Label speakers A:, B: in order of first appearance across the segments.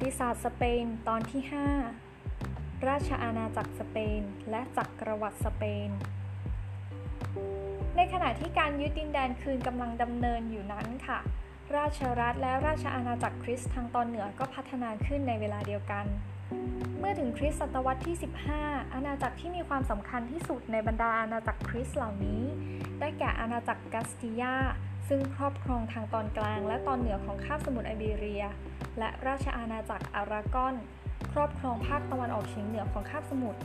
A: ติศาสตร์สเปนตอนที่ 5 ราชอาณาจักรสเปน และจักรวรรดิสเปน ในขณะที่การยึดดินแดนคืนกำลังดำเนินอยู่นั้นค่ะ ราชรัฐและราชอาณาจักรคริสต์ทางตอนเหนือก็พัฒนาขึ้นในเวลาเดียวกัน เมื่อถึงคริสต์ศตวรรษที่ 15 อาณาจักรที่มีความสำคัญที่สุดในบรรดาอาณาจักรคริสต์เหล่านี้ ได้แก่อาณาจักรกัสติยา ซึ่งครอบครองทางตอนกลางและตอนเหนือของคาบสมุทรไอเบเรีย และราชอาณาจักรอารากอน ครอบครองภาคตะวันออกเฉียงเหนือของคาบสมุทร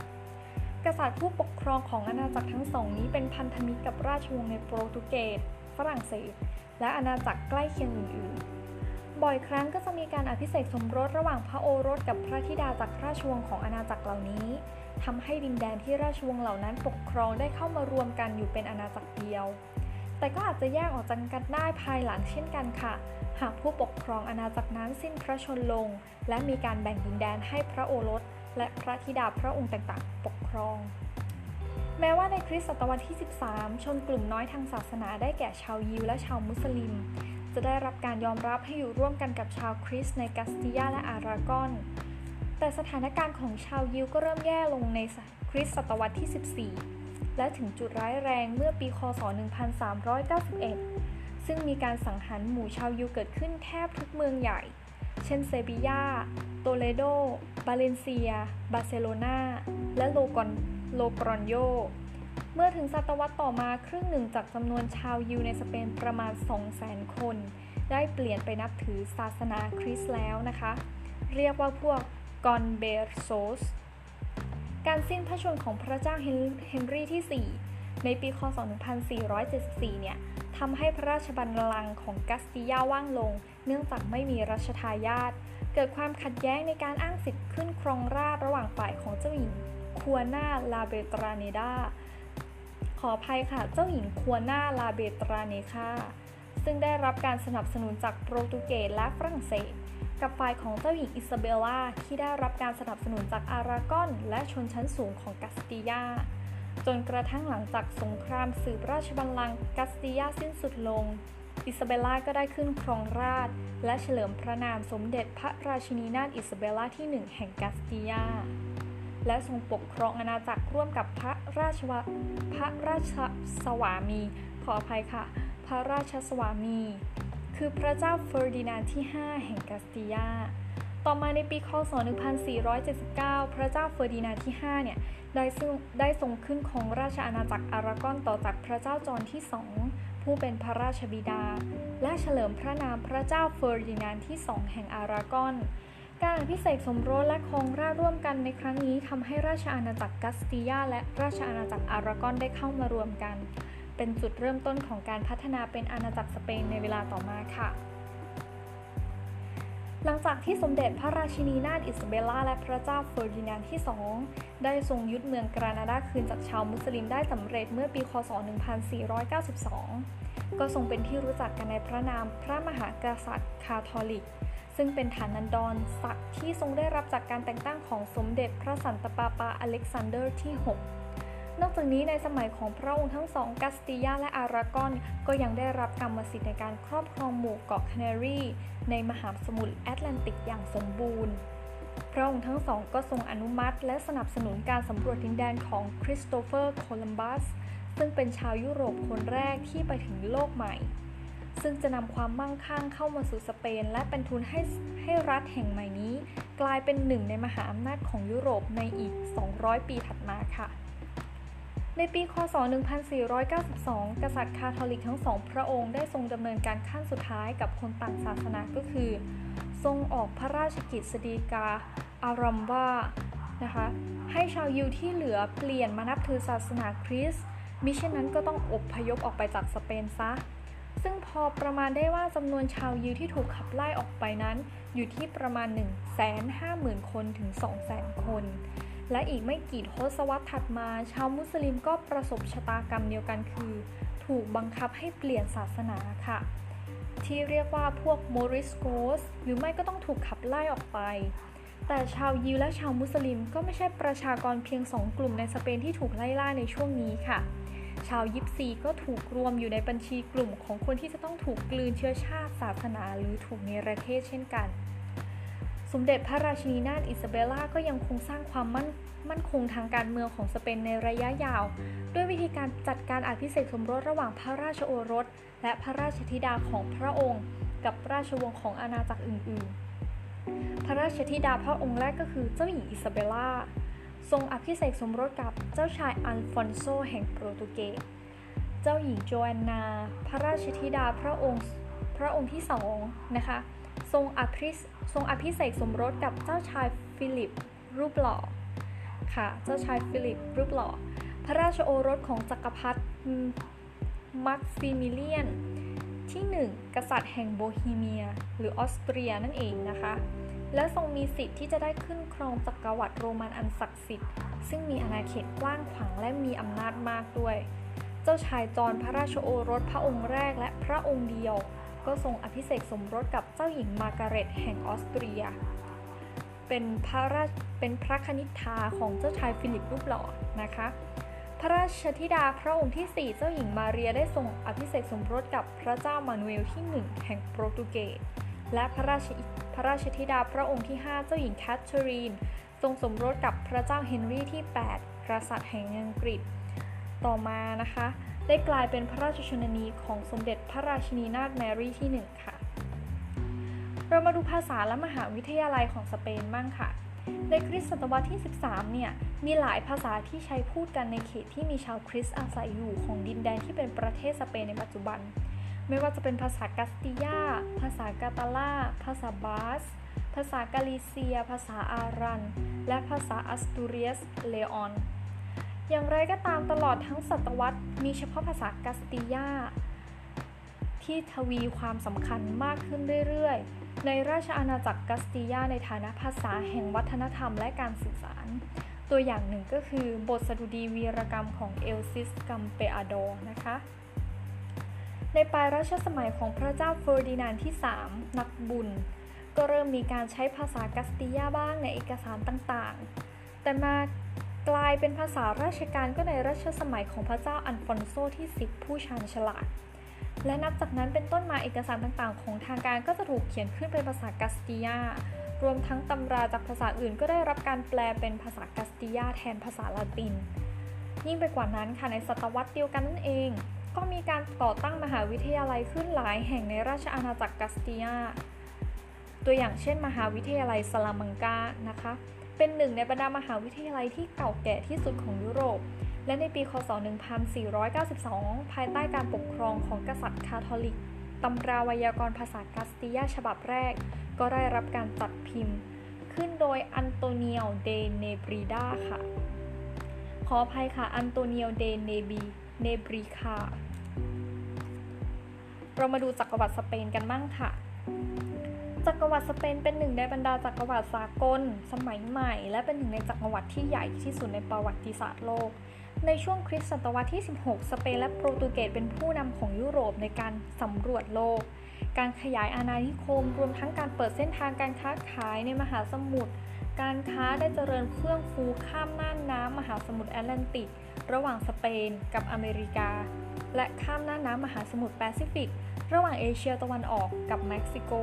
A: กษัตริย์ผู้ปกครองของอาณาจักรทั้งสองนี้เป็นพันธมิตรกับราชวงศ์ในโปรตุเกส ฝรั่งเศส และอาณาจักรใกล้เคียงอื่นๆ บ่อยครั้งก็จะมีการอภิเษกสมรสระหว่างพระโอรสกับพระธิดาจากราชวงศ์ของอาณาจักรเหล่านี้ทำให้ดินแดนที่ราชวงศ์เหล่านั้นปกครองได้เข้ามารวมกันอยู่เป็นอาณาจักรเดียว แต่ก็อาจจะแยกออกจากกันได้ภายหลังเช่นกันค่ะ หากผู้ปกครองอาณาจักรนั้นสิ้นพระชนลง และมีการแบ่งดินแดนให้พระโอรส และพระธิดาพระองค์ต่างๆ ปกครอง แม้ว่าในคริสตศตวรรษที่ 13 ชนกลุ่มน้อยทางศาสนาได้แก่ชาวยิวและชาวมุสลิม จะได้รับการยอมรับให้อยู่ร่วมกันกับชาวคริสต์ในกัสติยาและอารากอน แต่สถานการณ์ของชาวยิวก็เริ่มแย่ลงในคริสตศตวรรษที่ 14 และถึงจุดร้ายแรงเมื่อปีคศ 1391 ซึ่งมีการสังหารหมู่ชาวยูเกิดขึ้นแทบทุกเมืองใหญ่ เช่นเซบียา โตเลโด บาเลนเซีย บาร์เซโลนา และโลกอนโลกรอนโย เมื่อถึงศตวรรษต่อมาครึ่งหนึ่งจากจำนวนชาวยูในสเปนประมาณ 200,000 คน ได้เปลี่ยนไปนับถือศาสนาคริสต์แล้วนะคะ เรียกว่าพวกกอนเบรโซส การสิ้นพระชนของพระเจ้าเฮนรี่ที่ 4 ในปีคศ 1474 เนี่ยทำให้พระราชบัลลังก์ของกัสติยาว่างลง เนื่องจากไม่มีรัชทายาท เกิดความขัดแย้งในการอ้างสิทธิ์ขึ้นครองราชระหว่างฝ่ายของเจ้าหญิงคัวนาลาเบตราเนดา ขออภัยค่ะ เจ้าหญิงคัวนาลาเบตราเนคาซึ่งได้รับการสนับสนุนจากโปรตุเกสและฝรั่งเศส กับฝ่ายของเจ้าหญิงอิซาเบลล่าที่ได้รับการสนับสนุนจากอารากอน และชนชั้นสูงของกัสติยา จนกระทั่งหลังจากสงครามสืบราชบัลลังก์กัสติยาสิ้นสุดลง อิซาเบลล่าก็ได้ขึ้นครองราชย์ และเฉลิมพระนามสมเด็จพระราชินีนาถอิซาเบลล่าที่หนึ่งแห่งกัสติยา และทรงปกครองอาณาจักรร่วมกับพระราชวพระราชสวามี ขออภัยค่ะ พระราชสวามี คือพระเจ้าเฟอร์ดินานด์ที่ 5 แห่งกัสติยา ต่อมาในปีคศ 1479 พระเจ้าเฟอร์ดินานด์ที่ 5 เนี่ยได้ซึ่งได้ทรงขึ้นครองราชอาณาจักรอารากอนต่อจากพระเจ้าจอห์นที่ 2 ผู้เป็นพระราชบิดา และเฉลิมพระนามพระเจ้าเฟอร์ดินานด์ที่ 2 แห่งอารากอนการอภิเษกสมรสและครองราชย์ร่วมกันในครั้งนี้ทำให้ราชอาณาจักรกัสติยาและราชอาณาจักรอารากอนได้เข้ามารวมกัน เป็นจุดเริ่มต้นของการพัฒนาเป็นอาณาจักรสเปนในเวลาต่อมาค่ะ หลังจากที่สมเด็จพระราชินีนาถอิซาเบลล่าและพระเจ้าเฟอร์ดินานด์ที่ 2 ได้ทรงยึดเมืองกรานาดาคืนจากชาวมุสลิมได้สำเร็จเมื่อปี คศ 1492 ก็ทรงเป็นที่รู้จักกันในพระนามพระมหากษัตริย์คาทอลิกซึ่งเป็นฐานันดรศักดิ์ที่ทรงได้รับจากการแต่งตั้งของสมเด็จพระสันตะปาปาอเล็กซานเดอร์ที่ 6 นอกจากนี้ในสมัยของพระองค์ทั้งสองกัสติยาและอารากอน ก็ยังได้รับกรรมสิทธิ์ในการครอบครองหมู่เกาะแคนารีในมหาสมุทรแอตแลนติกอย่างสมบูรณ์ พระองค์ทั้งสองก็ทรงอนุมัติ และสนับสนุนการสำรวจดินแดนของคริสโตเฟอร์โคลัมบัสซึ่งเป็นชาวยุโรปคนแรกที่ไปถึงโลกใหม่ ซึ่งจะนำความมั่งคั่งเข้ามาสู่สเปน และเป็นทุนให้ให้รัฐแห่งใหม่นี้ กลายเป็นหนึ่งในมหาอำนาจของยุโรปในอีก 200 ปีถัดมาค่ะ ในปี คศ 1492 กษัตริย์คาทอลิกทั้งสองพระองค์ได้ทรงดำเนินการขั้นสุดท้ายกับคนต่างศาสนาก็คือ ทรงออกพระราชกิจสดีกาอารัมวานะคะให้ชาวยิวที่เหลือเปลี่ยนมานับถือศาสนาคริสต์มิเช่นนั้นก็ต้องอบพยพออกไปจากสเปนซะ ซึ่งพอประมาณได้ว่าจำนวนชาวยิวที่ถูกขับไล่ออกไปนั้น อยู่ที่ประมาณ 150,000 คนถึง 200,000 คน และอีกไม่กี่ทศวรรษถัดมาชาวมุสลิมก็ประสบชะตากรรมเดียวกันคือ ถูกบังคับให้เปลี่ยนศาสนาค่ะ ที่เรียกว่าพวกโมริสโกสหรือไม่ก็ต้องถูกขับไล่ออกไป แต่ชาวยิวและชาวมุสลิมก็ไม่ใช่ประชากรเพียงสองกลุ่มในสเปนที่ถูกไล่ล่าในช่วงนี้ค่ะ ชาวยิปซีก็ถูกรวมอยู่ในบัญชีกลุ่มของคนที่จะต้องถูกกลืนเชื้อชาติศาสนา หรือถูกเนรเทศเช่นกัน สมเด็จพระราชินีนาถอิซาเบลล่าก็ยังคงสร้างความมั่นมั่นคงทางการเมืองของสเปนในระยะยาว ด้วยวิธีการจัดการอภิเษกสมรสระหว่างพระราชโอรส และพระราชธิดาของพระองค์ กับราชวงศ์ของอาณาจักรอื่น ๆ พระราชธิดาพระองค์แรกก็คือเจ้าหญิงอิซาเบลล่าทรงอภิเษกสมรสกับเจ้าชายอัลฟอนโซแห่งโปรตุเกส เจ้าหญิงโจแอนนา พระราชธิดาพระองค์พระองค์ที่สองนะคะ ทรงอภิทรงอภิเษกสมรสกับเจ้าชายฟิลิปรูปหล่อค่ะ เจ้าชายฟิลิปรูปหล่อ พระราชโอรสของจักรพรรดิมักซิมิเลียนที่ 1 กษัตริย์แห่งโบฮีเมีย หรือออสเตรียนั่นเองนะคะ และทรงมีสิทธิ์ที่จะได้ขึ้นครองจักรวรรดิโรมันอันศักดิ์สิทธิ์ ซึ่งมีอาณาเขตกว้างขวางและมีอำนาจมากด้วย เจ้าชายจอห์นพระราชโอรสพระองค์แรกและพระองค์เดียว ก็ทรงอภิเษกสมรสกับเจ้าหญิงมาร์กาเร็ตแห่งออสเตรีย เป็นพระราชเป็นพระขนิษฐาของเจ้าชายฟิลิปรูปหล่อนะคะ พระราชธิดาพระองค์ที่ 4 เจ้าหญิงมาเรียได้ทรงอภิเษกสมรสกับพระเจ้ามานูเอลที่ 1 แห่งโปรตุเกส และพระราชพระราชธิดาพระองค์ที่ 5 เจ้าหญิงแคทเธอรีน ทรงสมรสกับพระเจ้าเฮนรี่ที่ 8 กษัตริย์แห่งอังกฤษ ต่อมานะคะ ได้กลายเป็นพระราชชนนีของสมเด็จพระราชินีนาถแมรี่ที่ 1 ค่ะ เรามาดูภาษาและมหาวิทยาลัยของสเปนบ้างค่ะ ในคริสตศตวรรษที่ 13 เนี่ย มีหลายภาษาที่ใช้พูดกันในเขตที่มีชาวคริสต์อาศัยอยู่ของดินแดนที่เป็นประเทศสเปนในปัจจุบัน ไม่ว่าจะเป็นภาษากาสติยา ภาษากาตาลา ภาษาบาส ภาษากาลิเซีย ภาษาอารัน และภาษาอัสตูเรียส เลออน อย่างไรก็ตามตลอดทั้งศตวรรษมีเฉพาะภาษากาสติยาที่ทวีความสำคัญมากขึ้นเรื่อยๆ ในราชอาณาจักรกาสติยาในฐานะภาษาแห่งวัฒนธรรมและการสื่อสาร ตัวอย่างหนึ่งก็คือบทสดุดีวีรกรรมของเอลซิสกัมเปอาโดนะคะ ในปลายรัชสมัยของพระเจ้าเฟอร์ดินานด์ที่ 3 นักบุญ ก็เริ่มมีการใช้ภาษากัสติยาบ้างในเอกสารต่างๆ แต่มา กลายเป็นภาษาราชการก็ในรัชสมัยของพระเจ้าอัลฟอนโซที่ 10 ผู้ชาญฉลาด และนับจากนั้นเป็นต้นมาเอกสารต่างๆ ของทางการก็จะถูกเขียนขึ้นเป็นภาษากัสติยารวมทั้งตำราจากภาษาอื่นก็ได้รับการแปลเป็นภาษากัสติยาแทนภาษาละติน ยิ่งไปกว่านั้นค่ะในศตวรรษเดียวกันนั่นเอง ก็มีการก่อตั้งมหาวิทยาลัยขึ้นหลายแห่งในราชอาณาจักรกาสติยา ตัวอย่างเช่น มหาวิทยาลัยสลามังกานะคะ เป็นหนึ่งในบรรดามหาวิทยาลัยที่เก่าแก่ที่สุดของยุโรป และในปีคศ 1492 ภายใต้การปกครองของกษัตริย์คาทอลิกตำราไวยากรณ์ภาษากาสติยาฉบับแรก ก็ได้รับการจัดพิมพ์ ขึ้นโดยอันโตเนียลเดเนบริดาค่ะ ขออภัยค่ะ อันโตเนียลเดเนบีเนบริคาเรามาดูจักรวรรดิสเปนกันมั่งค่ะ จักรวรรดิสเปนเป็นหนึ่งในบรรดาจักรวรรดิสากล สมัยใหม่ และเป็นหนึ่งในจักรวรรดิที่ใหญ่ที่สุดในประวัติศาสตร์โลก ในช่วงคริสตศตวรรษที่ 16 สเปนและโปรตุเกสเป็นผู้นำของยุโรปในการสำรวจโลก การขยายอาณานิคม รวมทั้งการเปิดเส้นทางการค้าขายในมหาสมุทรการค้าได้เจริญเฟื่องฟูข้ามน่านน้ำมหาสมุทรแอตแลนติก ระหว่างสเปนกับอเมริกา และข้ามน่านน้ำมหาสมุทรแปซิฟิก ระหว่างเอเชียตะวันออกกับเม็กซิโก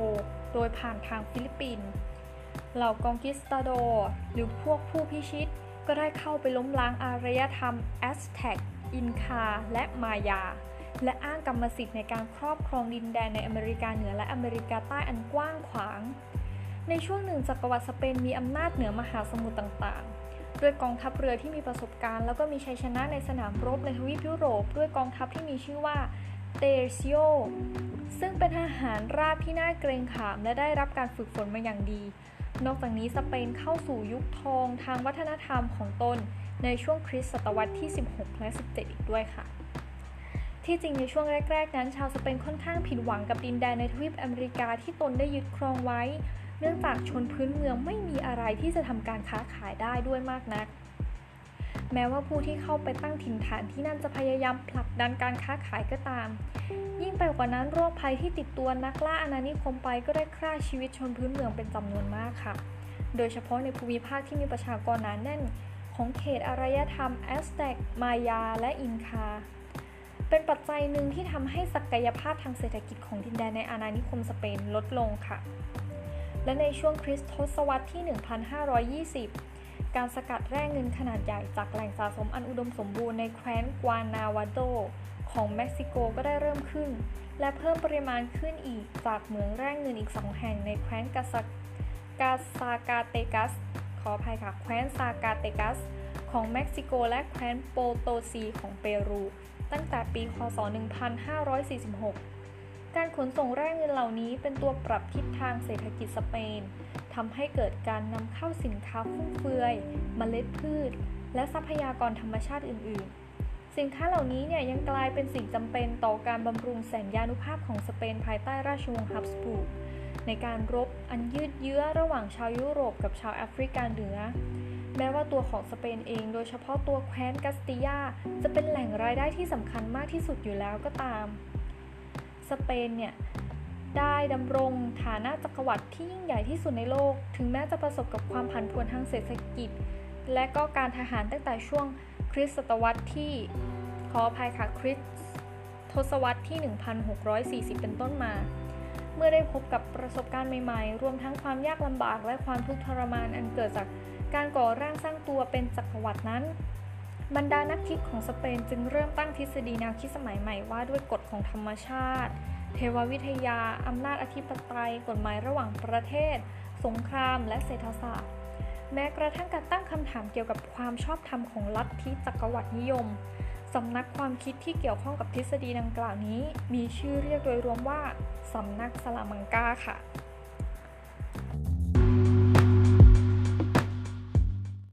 A: โดยผ่านทางฟิลิปปินส์เหล่ากองกิสตาดอร์ หรือพวกผู้พิชิตก็ได้เข้าไปล้มล้างอารยธรรมแอซเท็ก อินคา และมายา และอ้างกรรมสิทธิ์ในการครอบครองดินแดนในอเมริกาเหนือและอเมริกาใต้อันกว้างขวาง ในช่วงหนึ่งจักรวรรดิสเปนมีอำนาจเหนือมหาสมุทรต่างๆ ด้วยกองทัพเรือที่มีประสบการณ์ แล้วก็มีชัยชนะในสนามรบในทวีปยุโรป ด้วยกองทัพที่มีชื่อว่า เตเซิโอซึ่งเป็นทหารราบที่น่าเกรงขามและได้รับการฝึกฝนมาอย่างดี นอกจากนี้สเปนเข้าสู่ยุคทองทางวัฒนธรรมของตนในช่วงคริสต์ศตวรรษที่ 16 และ 17 อีกด้วยค่ะ ที่จริงในช่วงแรก ๆ นั้นชาวสเปนค่อนข้างผิดหวังกับดินแดนในทวีปอเมริกาที่ตนได้ยึดครองไว้ เนื่องจากชนพื้นเมืองไม่มีอะไรที่จะทำการค้าขายได้ด้วยมากนัก แม้ว่าผู้ที่เข้าไปตั้งถิ่นฐานที่นั่นจะพยายามผลักดันการค้าขายก็ตาม ยิ่งไปกว่านั้นโรคภัยที่ติดตัวนักล่าอาณานิคมไปก็ได้ฆ่าชีวิตชนพื้นเมืองเป็นจำนวนมากค่ะ โดยเฉพาะในภูมิภาคที่มีประชากรหนาแน่น ของเขตอารยธรรมแอซเท็ก มายา และอินคา เป็นปัจจัยหนึ่งที่ทำให้ศักยภาพทางเศรษฐกิจของดินแดนในอาณานิคมสเปนลดลงค่ะ และในช่วงคริสตศวรรษที่ 1520 การสกัดแร่เงินขนาดใหญ่จากแหล่งสะสมอันอุดมสมบูรณ์ในแคว้นกวานาวาโตของเม็กซิโกก็ได้เริ่มขึ้น และเพิ่มปริมาณขึ้นอีกจากเหมืองแร่เงินอีกสองแห่งในแคว้นกาซากาซากาเตกัส ขออภัยค่ะ แคว้นซากาเตกัส ของเม็กซิโกและแคว้นโปโตซีของเปรู ตั้งแต่ปี คศ 1546 การขนส่งแร่เงินเหล่านี้เป็นตัวปรับทิศทางเศรษฐกิจสเปน ทำให้เกิดการนำเข้าสินค้าฟุ่มเฟือยเมล็ดพืช และทรัพยากรธรรมชาติอื่น ๆ สินค้าเหล่านี้เนี่ยยังกลายเป็นสิ่งจำเป็นต่อการบำรุงแสนยานุภาพของสเปนภายใต้ราชวงศ์ฮับสบูร์กในการรบอันยืดเยื้อระหว่างชาวยุโรปกับชาวแอฟริกาเหนือ แม้ว่าตัวของสเปนเองโดยเฉพาะตัวแคว้นกัสติยาจะเป็นแหล่งรายได้ที่สำคัญมากที่สุดอยู่แล้วก็ตาม สเปนเนี่ย ได้ดำรงฐานะจักรวรรดิที่ยิ่งใหญ่ที่สุดในโลก ถึงแม้จะประสบกับความผันผวนทางเศรษฐกิจ และก็การทหารตั้งแต่ช่วงคริสตศตวรรษที่ขออภัยค่ะคริสตทศวรรษที่ 1640 เป็นต้นมา เมื่อได้พบกับประสบการณ์ใหม่ๆ รวมทั้งความยากลำบากและความทุกข์ทรมานอันเกิดจากการก่อร่างสร้างตัวเป็นจักรวรรดินั้น บรรดานักคิดของสเปนจึงเริ่มตั้งทฤษฎีแนวคิดสมัยใหม่ว่าด้วยกฎของธรรมชาติ เทววิทยา อำนาจอธิปไตย กฎหมายระหว่างประเทศ สงคราม และเศรษฐศาสตร์ แม้กระทั่งการตั้งคำถามเกี่ยวกับความชอบธรรมของลัทธิจักรวรรดินิยมสำนักความคิดที่เกี่ยวข้องกับทฤษฎีดังกล่าวนี้ มีชื่อเรียกโดยรวมว่าสำนักสลามังกาค่ะ